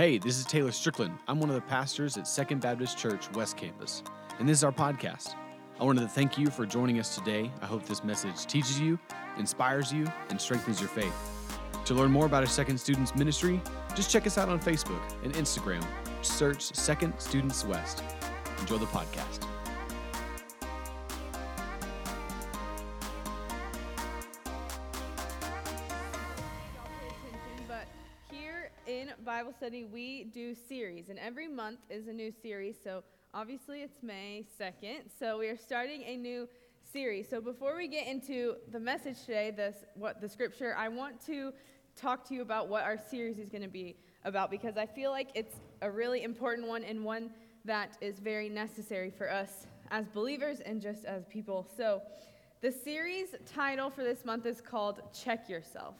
Hey, this is Taylor Strickland. I'm one of the pastors at Second Baptist Church West Campus, and this is our podcast. I wanted to thank you for joining us today. I hope this message teaches you, inspires you, and strengthens your faith. To learn more about our Second Students Ministry, just check us out on Facebook and Instagram. Search Second Students West. Enjoy the podcast. Study, we do series, and every month is a new series. So obviously, it's May 2nd. So we are starting a new series. So before we get into the message today, this what the scripture, I want to talk to you about what our series is going to be about because I feel like it's a really important one and one that is very necessary for us as believers and just as people. So the series title for this month is called Check Yourself.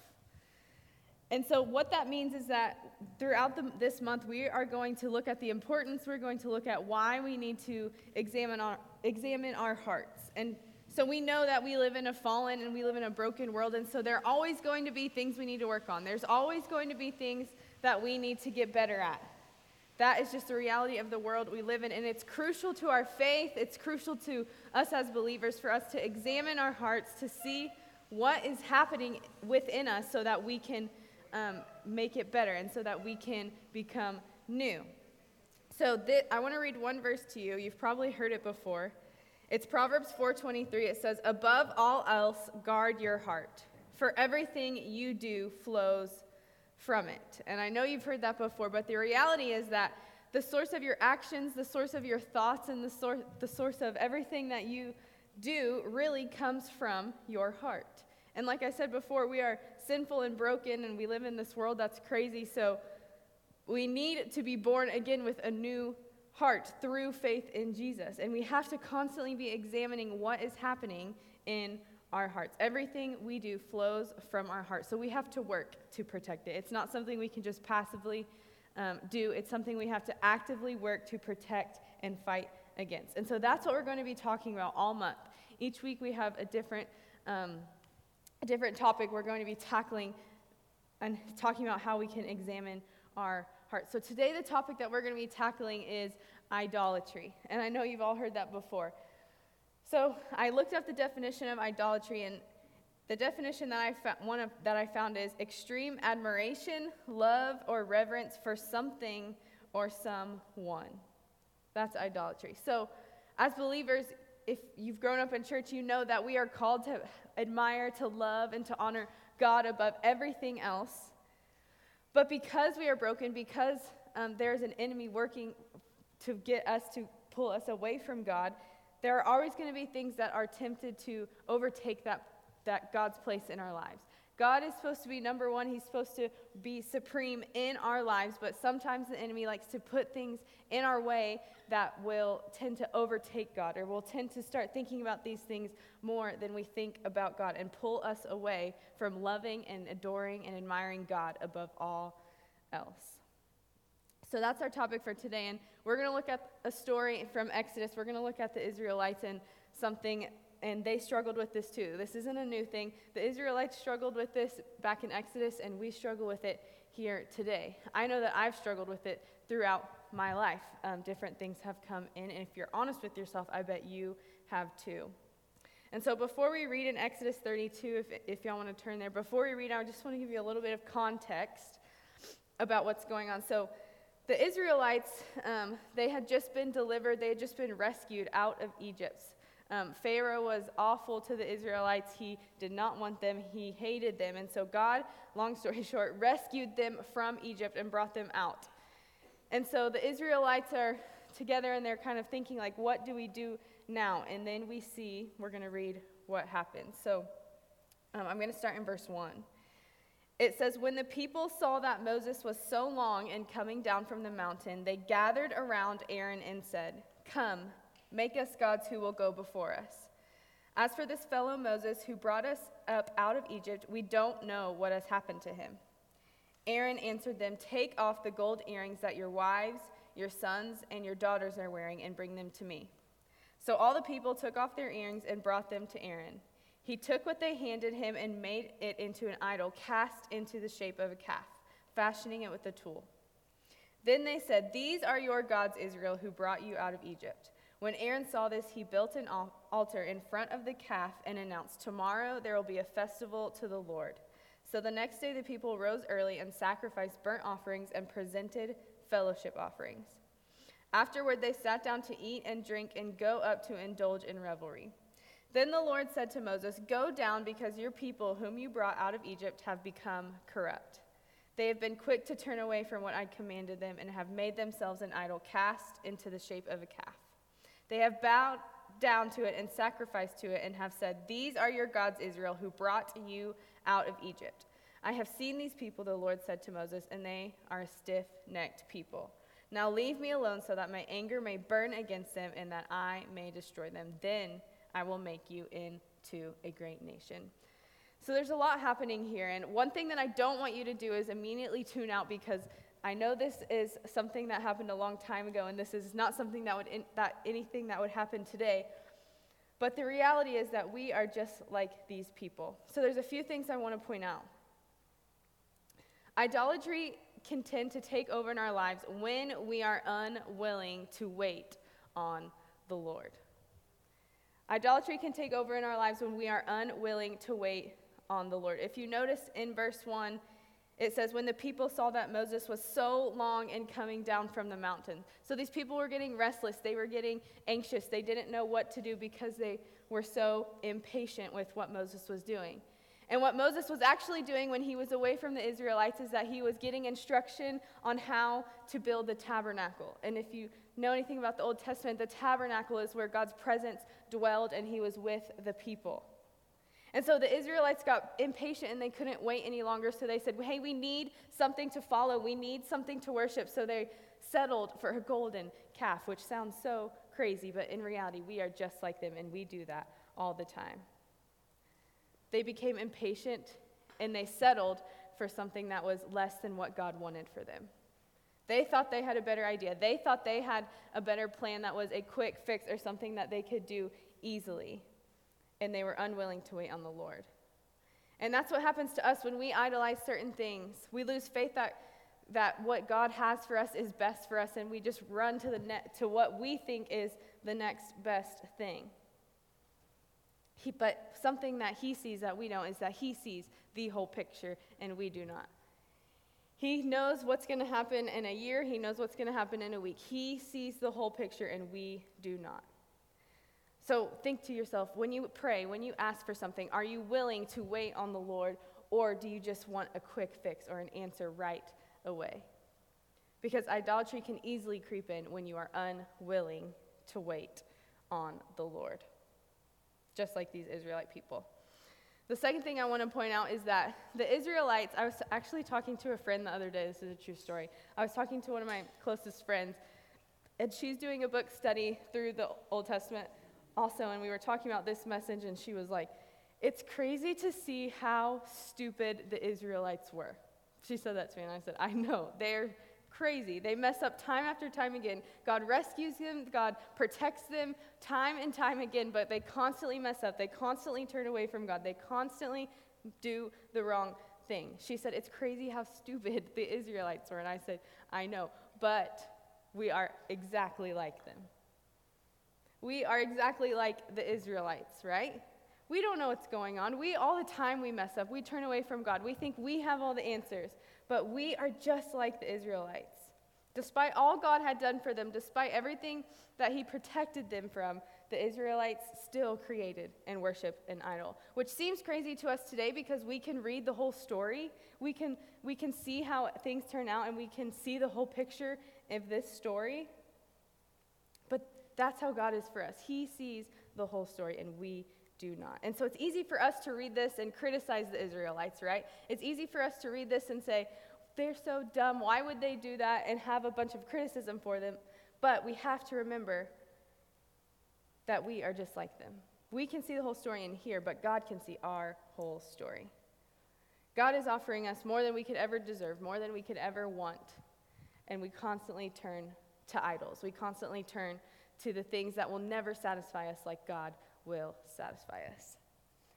And so, what that means is that throughout the, this month, we are going to look at the importance, we're going to look at why we need to examine our, examine our hearts. And so, we know that we live in a fallen and we live in a broken world, and so there are always going to be things we need to work on. There's always going to be things that we need to get better at. That is just the reality of the world we live in, and it's crucial to our faith, it's crucial to us as believers for us to examine our hearts to see what is happening within us so that we can um, make it better and so that we can become new. So th- I want to read one verse to you. You've probably heard it before. It's Proverbs 4:23. It says, "Above all else, guard your heart, for everything you do flows from it." And I know you've heard that before, but the reality is that the source of your actions, the source of your thoughts, and the source, the source of everything that you do really comes from your heart. And like I said before, we are sinful and broken, and we live in this world that's crazy. So we need to be born again with a new heart through faith in Jesus. And we have to constantly be examining what is happening in our hearts. Everything we do flows from our heart. So we have to work to protect it. It's not something we can just passively um, do, it's something we have to actively work to protect and fight against. And so that's what we're going to be talking about all month. Each week we have a different. Um, different topic we're going to be tackling and talking about how we can examine our hearts. So, today, the topic that we're going to be tackling is idolatry. And I know you've all heard that before. So, I looked up the definition of idolatry, and the definition that I, one of, that I found is extreme admiration, love, or reverence for something or someone. That's idolatry. So, as believers, if you've grown up in church, you know that we are called to admire, to love, and to honor God above everything else. But because we are broken, because um, there's an enemy working to get us to pull us away from God, there are always going to be things that are tempted to overtake that, that God's place in our lives. God is supposed to be number one. He's supposed to be supreme in our lives, but sometimes the enemy likes to put things in our way that will tend to overtake God or will tend to start thinking about these things more than we think about God and pull us away from loving and adoring and admiring God above all else. So that's our topic for today. And we're going to look at a story from Exodus. We're going to look at the Israelites and something, and they struggled with this too. This isn't a new thing. The Israelites struggled with this back in Exodus, and we struggle with it here today. I know that I've struggled with it throughout my life. Um, different things have come in, and if you're honest with yourself, I bet you have too. And so, before we read in Exodus 32, if, if y'all want to turn there, before we read, I just want to give you a little bit of context about what's going on. So, the Israelites, um, they had just been delivered, they had just been rescued out of Egypt. Um, Pharaoh was awful to the Israelites. He did not want them, he hated them. And so, God, long story short, rescued them from Egypt and brought them out. And so the Israelites are together and they're kind of thinking, like, what do we do now? And then we see, we're going to read what happened. So um, I'm going to start in verse 1. It says, When the people saw that Moses was so long in coming down from the mountain, they gathered around Aaron and said, Come, make us gods who will go before us. As for this fellow Moses who brought us up out of Egypt, we don't know what has happened to him. Aaron answered them, Take off the gold earrings that your wives, your sons, and your daughters are wearing, and bring them to me. So all the people took off their earrings and brought them to Aaron. He took what they handed him and made it into an idol cast into the shape of a calf, fashioning it with a tool. Then they said, These are your gods, Israel, who brought you out of Egypt. When Aaron saw this, he built an altar in front of the calf and announced, Tomorrow there will be a festival to the Lord. So the next day the people rose early and sacrificed burnt offerings and presented fellowship offerings. Afterward they sat down to eat and drink and go up to indulge in revelry. Then the Lord said to Moses, Go down because your people, whom you brought out of Egypt, have become corrupt. They have been quick to turn away from what I commanded them and have made themselves an idol cast into the shape of a calf. They have bowed down to it and sacrificed to it and have said, These are your gods, Israel, who brought you out of Egypt. I have seen these people, the Lord said to Moses, and they are a stiff necked people. Now leave me alone so that my anger may burn against them and that I may destroy them. Then I will make you into a great nation. So there's a lot happening here. And one thing that I don't want you to do is immediately tune out because I know this is something that happened a long time ago, and this is not something that would in, that anything that would happen today. But the reality is that we are just like these people. So there's a few things I want to point out. Idolatry can tend to take over in our lives when we are unwilling to wait on the Lord. Idolatry can take over in our lives when we are unwilling to wait on the Lord. If you notice in verse 1, it says, When the people saw that Moses was so long in coming down from the mountain. So these people were getting restless. They were getting anxious. They didn't know what to do because they were so impatient with what Moses was doing. And what Moses was actually doing when he was away from the Israelites is that he was getting instruction on how to build the tabernacle. And if you know anything about the Old Testament, the tabernacle is where God's presence dwelled and he was with the people. And so the Israelites got impatient and they couldn't wait any longer. So they said, Hey, we need something to follow. We need something to worship. So they settled for a golden calf, which sounds so crazy, but in reality, we are just like them and we do that all the time. They became impatient and they settled for something that was less than what God wanted for them. They thought they had a better idea. They thought they had a better plan that was a quick fix or something that they could do easily and they were unwilling to wait on the Lord. And that's what happens to us when we idolize certain things. We lose faith that, that what God has for us is best for us, and we just run to, the ne- to what we think is the next best thing. He, but something that he sees that we don't is that he sees the whole picture, and we do not. He knows what's going to happen in a year, he knows what's going to happen in a week. He sees the whole picture, and we do not. So think to yourself when you pray, when you ask for something, are you willing to wait on the Lord or do you just want a quick fix or an answer right away? Because idolatry can easily creep in when you are unwilling to wait on the Lord, just like these Israelite people. The second thing I want to point out is that the Israelites, I was actually talking to a friend the other day, this is a true story. I was talking to one of my closest friends, and she's doing a book study through the Old Testament also, and we were talking about this message, and she was like, It's crazy to see how stupid the Israelites were. She said that to me, and I said, I know. They're crazy. They mess up time after time again. God rescues them, God protects them time and time again, but they constantly mess up. They constantly turn away from God. They constantly do the wrong thing. She said, It's crazy how stupid the Israelites were. And I said, I know, but we are exactly like them. We are exactly like the Israelites, right? We don't know what's going on. We, all the time, we mess up. We turn away from God. We think we have all the answers. But we are just like the Israelites. Despite all God had done for them, despite everything that He protected them from, the Israelites still created and worshiped an idol, which seems crazy to us today because we can read the whole story. We can, we can see how things turn out and we can see the whole picture of this story. That's how God is for us. He sees the whole story, and we do not. And so it's easy for us to read this and criticize the Israelites, right? It's easy for us to read this and say, they're so dumb. Why would they do that? And have a bunch of criticism for them. But we have to remember that we are just like them. We can see the whole story in here, but God can see our whole story. God is offering us more than we could ever deserve, more than we could ever want. And we constantly turn to idols. We constantly turn to the things that will never satisfy us like God will satisfy us.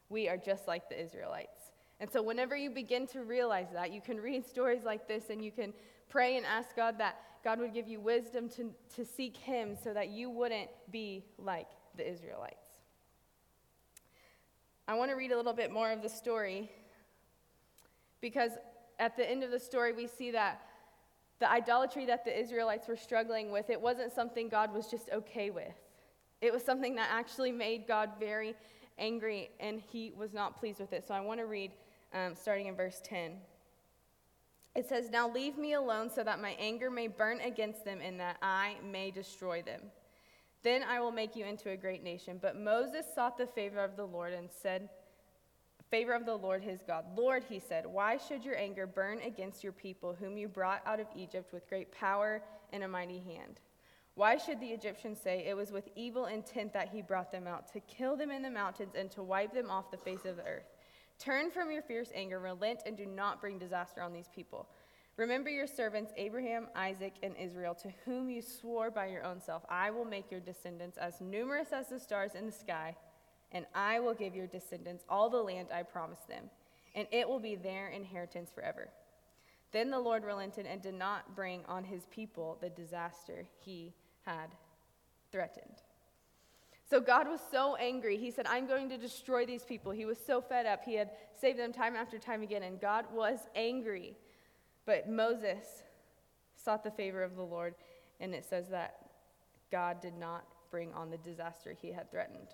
We are just like the Israelites. And so, whenever you begin to realize that, you can read stories like this and you can Pray and ask God that God would give you wisdom to, to seek Him so that you wouldn't be like the Israelites. I want to read a little bit more of the story because at the end of the story, we see that the idolatry that the Israelites were struggling with, it wasn't something God was just okay with. It was something that actually made God very angry, and he was not pleased with it. So I want to read um, starting in verse 10. It says, Now leave me alone so that my anger may burn against them and that I may destroy them. Then I will make you into a great nation. But Moses sought the favor of the Lord and said, Favor of the Lord his God. Lord, he said, why should your anger burn against your people, whom you brought out of Egypt with great power and a mighty hand? Why should the Egyptians say it was with evil intent that he brought them out, to kill them in the mountains and to wipe them off the face of the earth? Turn from your fierce anger, relent, and do not bring disaster on these people. Remember your servants, Abraham, Isaac, and Israel, to whom you swore by your own self, I will make your descendants as numerous as the stars in the sky, and I will give your descendants all the land I promised them, and it will be their inheritance forever. Then the Lord relented and did not bring on his people the disaster he had threatened. So God was so angry. He said, I'm going to destroy these people. He was so fed up. He had saved them time after time again, and God was angry. But Moses sought the favor of the Lord, and it says that God did not bring on the disaster he had threatened.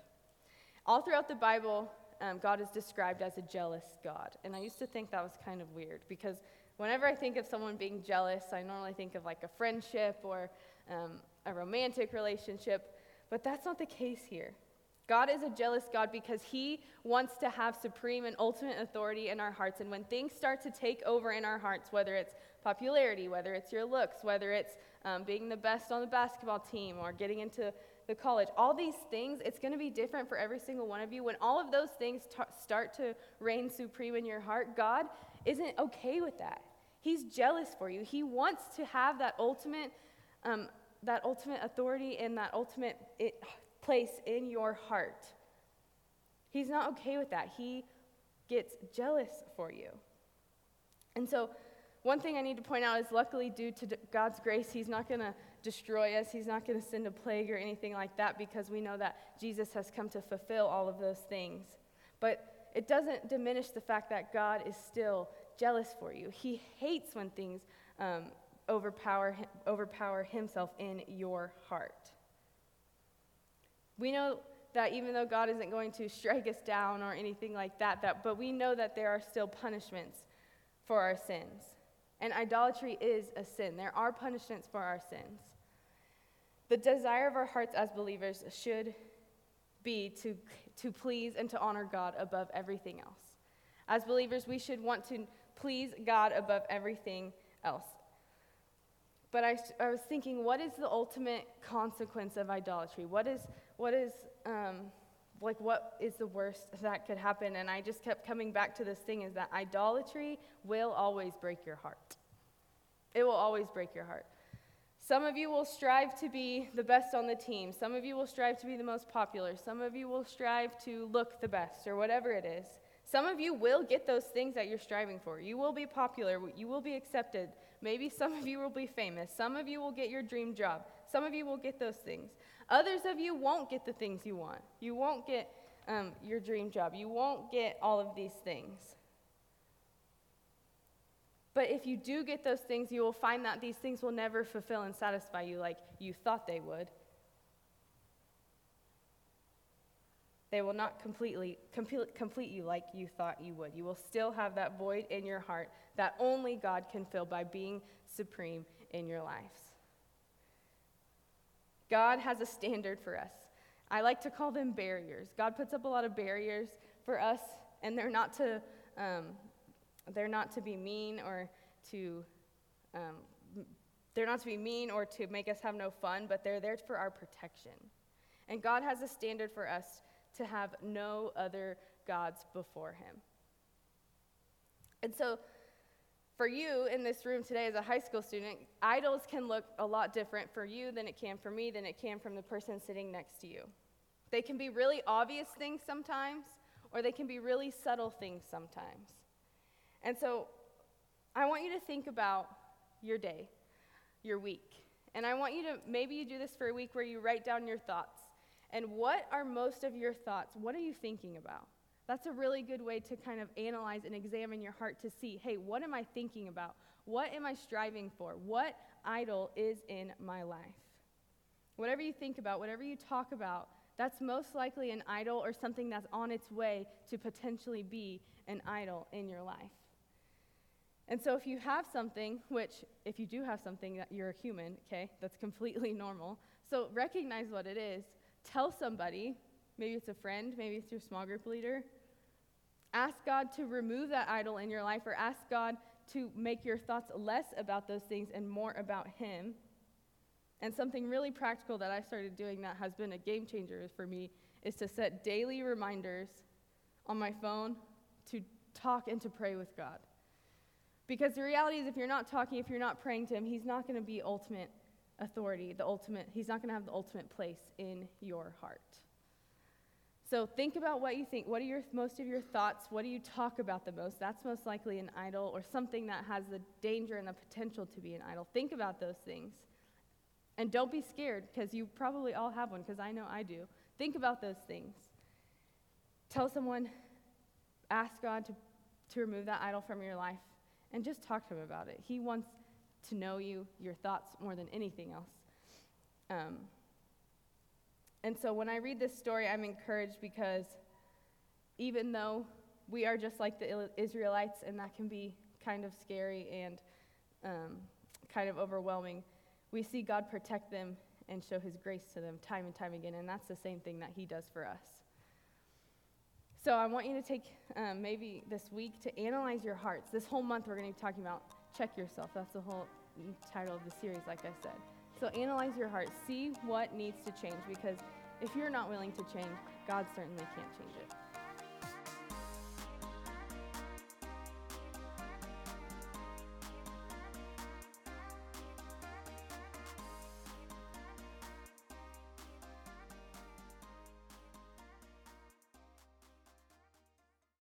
All throughout the Bible, um, God is described as a jealous God. And I used to think that was kind of weird because whenever I think of someone being jealous, I normally think of like a friendship or um, a romantic relationship. But that's not the case here. God is a jealous God because He wants to have supreme and ultimate authority in our hearts. And when things start to take over in our hearts, whether it's popularity, whether it's your looks, whether it's um, being the best on the basketball team or getting into the college, all these things, it's going to be different for every single one of you. When all of those things t- start to reign supreme in your heart, God isn't okay with that. He's jealous for you. He wants to have that ultimate um, that ultimate authority and that ultimate it, place in your heart. He's not okay with that. He gets jealous for you. And so, one thing I need to point out is luckily, due to God's grace, He's not going to destroy us. He's not going to send a plague or anything like that because we know that Jesus has come to fulfill all of those things. But it doesn't diminish the fact that God is still jealous for you. He hates when things um, overpower, overpower himself in your heart. We know that even though God isn't going to strike us down or anything like that, that but we know that there are still punishments for our sins. And idolatry is a sin. There are punishments for our sins. The desire of our hearts as believers should be to, to please and to honor God above everything else. As believers, we should want to please God above everything else. But I, I was thinking, what is the ultimate consequence of idolatry? What is, what is, um, like, what is the worst that could happen? And I just kept coming back to this thing is that idolatry will always break your heart. It will always break your heart. Some of you will strive to be the best on the team. Some of you will strive to be the most popular. Some of you will strive to look the best or whatever it is. Some of you will get those things that you're striving for. You will be popular. You will be accepted. Maybe some of you will be famous. Some of you will get your dream job. Some of you will get those things. Others of you won't get the things you want. You won't get um, your dream job. You won't get all of these things. But if you do get those things, you will find that these things will never fulfill and satisfy you like you thought they would. They will not completely complete, complete you like you thought you would. You will still have that void in your heart that only God can fill by being supreme in your lives. God has a standard for us. I like to call them barriers. God puts up a lot of barriers for us, and they're not to, um, they're not to be mean or to, um, they're not to be mean or to make us have no fun, but they're there for our protection. And God has a standard for us to have no other gods before him. And so, for you in this room today as a high school student, idols can look a lot different for you than it can for me, than it can from the person sitting next to you. They can be really obvious things sometimes, or they can be really subtle things sometimes. And so, I want you to think about your day, your week. And I want you to maybe you do this for a week where you write down your thoughts. And what are most of your thoughts? What are you thinking about? That's a really good way to kind of analyze and examine your heart to see hey, what am I thinking about? What am I striving for? What idol is in my life? Whatever you think about, whatever you talk about, that's most likely an idol or something that's on its way to potentially be an idol in your life. And so if you have something, which if you do have something that you're a human, okay, that's completely normal. So recognize what it is. Tell somebody, maybe it's a friend, maybe it's your small group leader. Ask God to remove that idol in your life or ask God to make your thoughts less about those things and more about Him. And something really practical that I started doing that has been a game changer for me is to set daily reminders on my phone to talk and to pray with God. Because the reality is, if you're not talking, if you're not praying to Him, He's not going to be ultimate authority, the ultimate, He's not going to have the ultimate place in your heart. So think about what you think. What are your most of your thoughts? What do you talk about the most? That's most likely an idol or something that has the danger and the potential to be an idol. Think about those things. And don't be scared because you probably all have one because I know I do. Think about those things. Tell someone, ask God to, to remove that idol from your life and just talk to him about it. He wants to know you, your thoughts, more than anything else. Um, and so when I read this story, I'm encouraged because even though we are just like the Israelites, and that can be kind of scary and um, kind of overwhelming, we see God protect them and show his grace to them time and time again. And that's the same thing that he does for us. So I want you to take um, maybe this week to analyze your hearts. This whole month, we're going to be talking about check yourself. That's the whole title of the series, like I said. So analyze your heart. See what needs to change because if you're not willing to change, God certainly can't change it.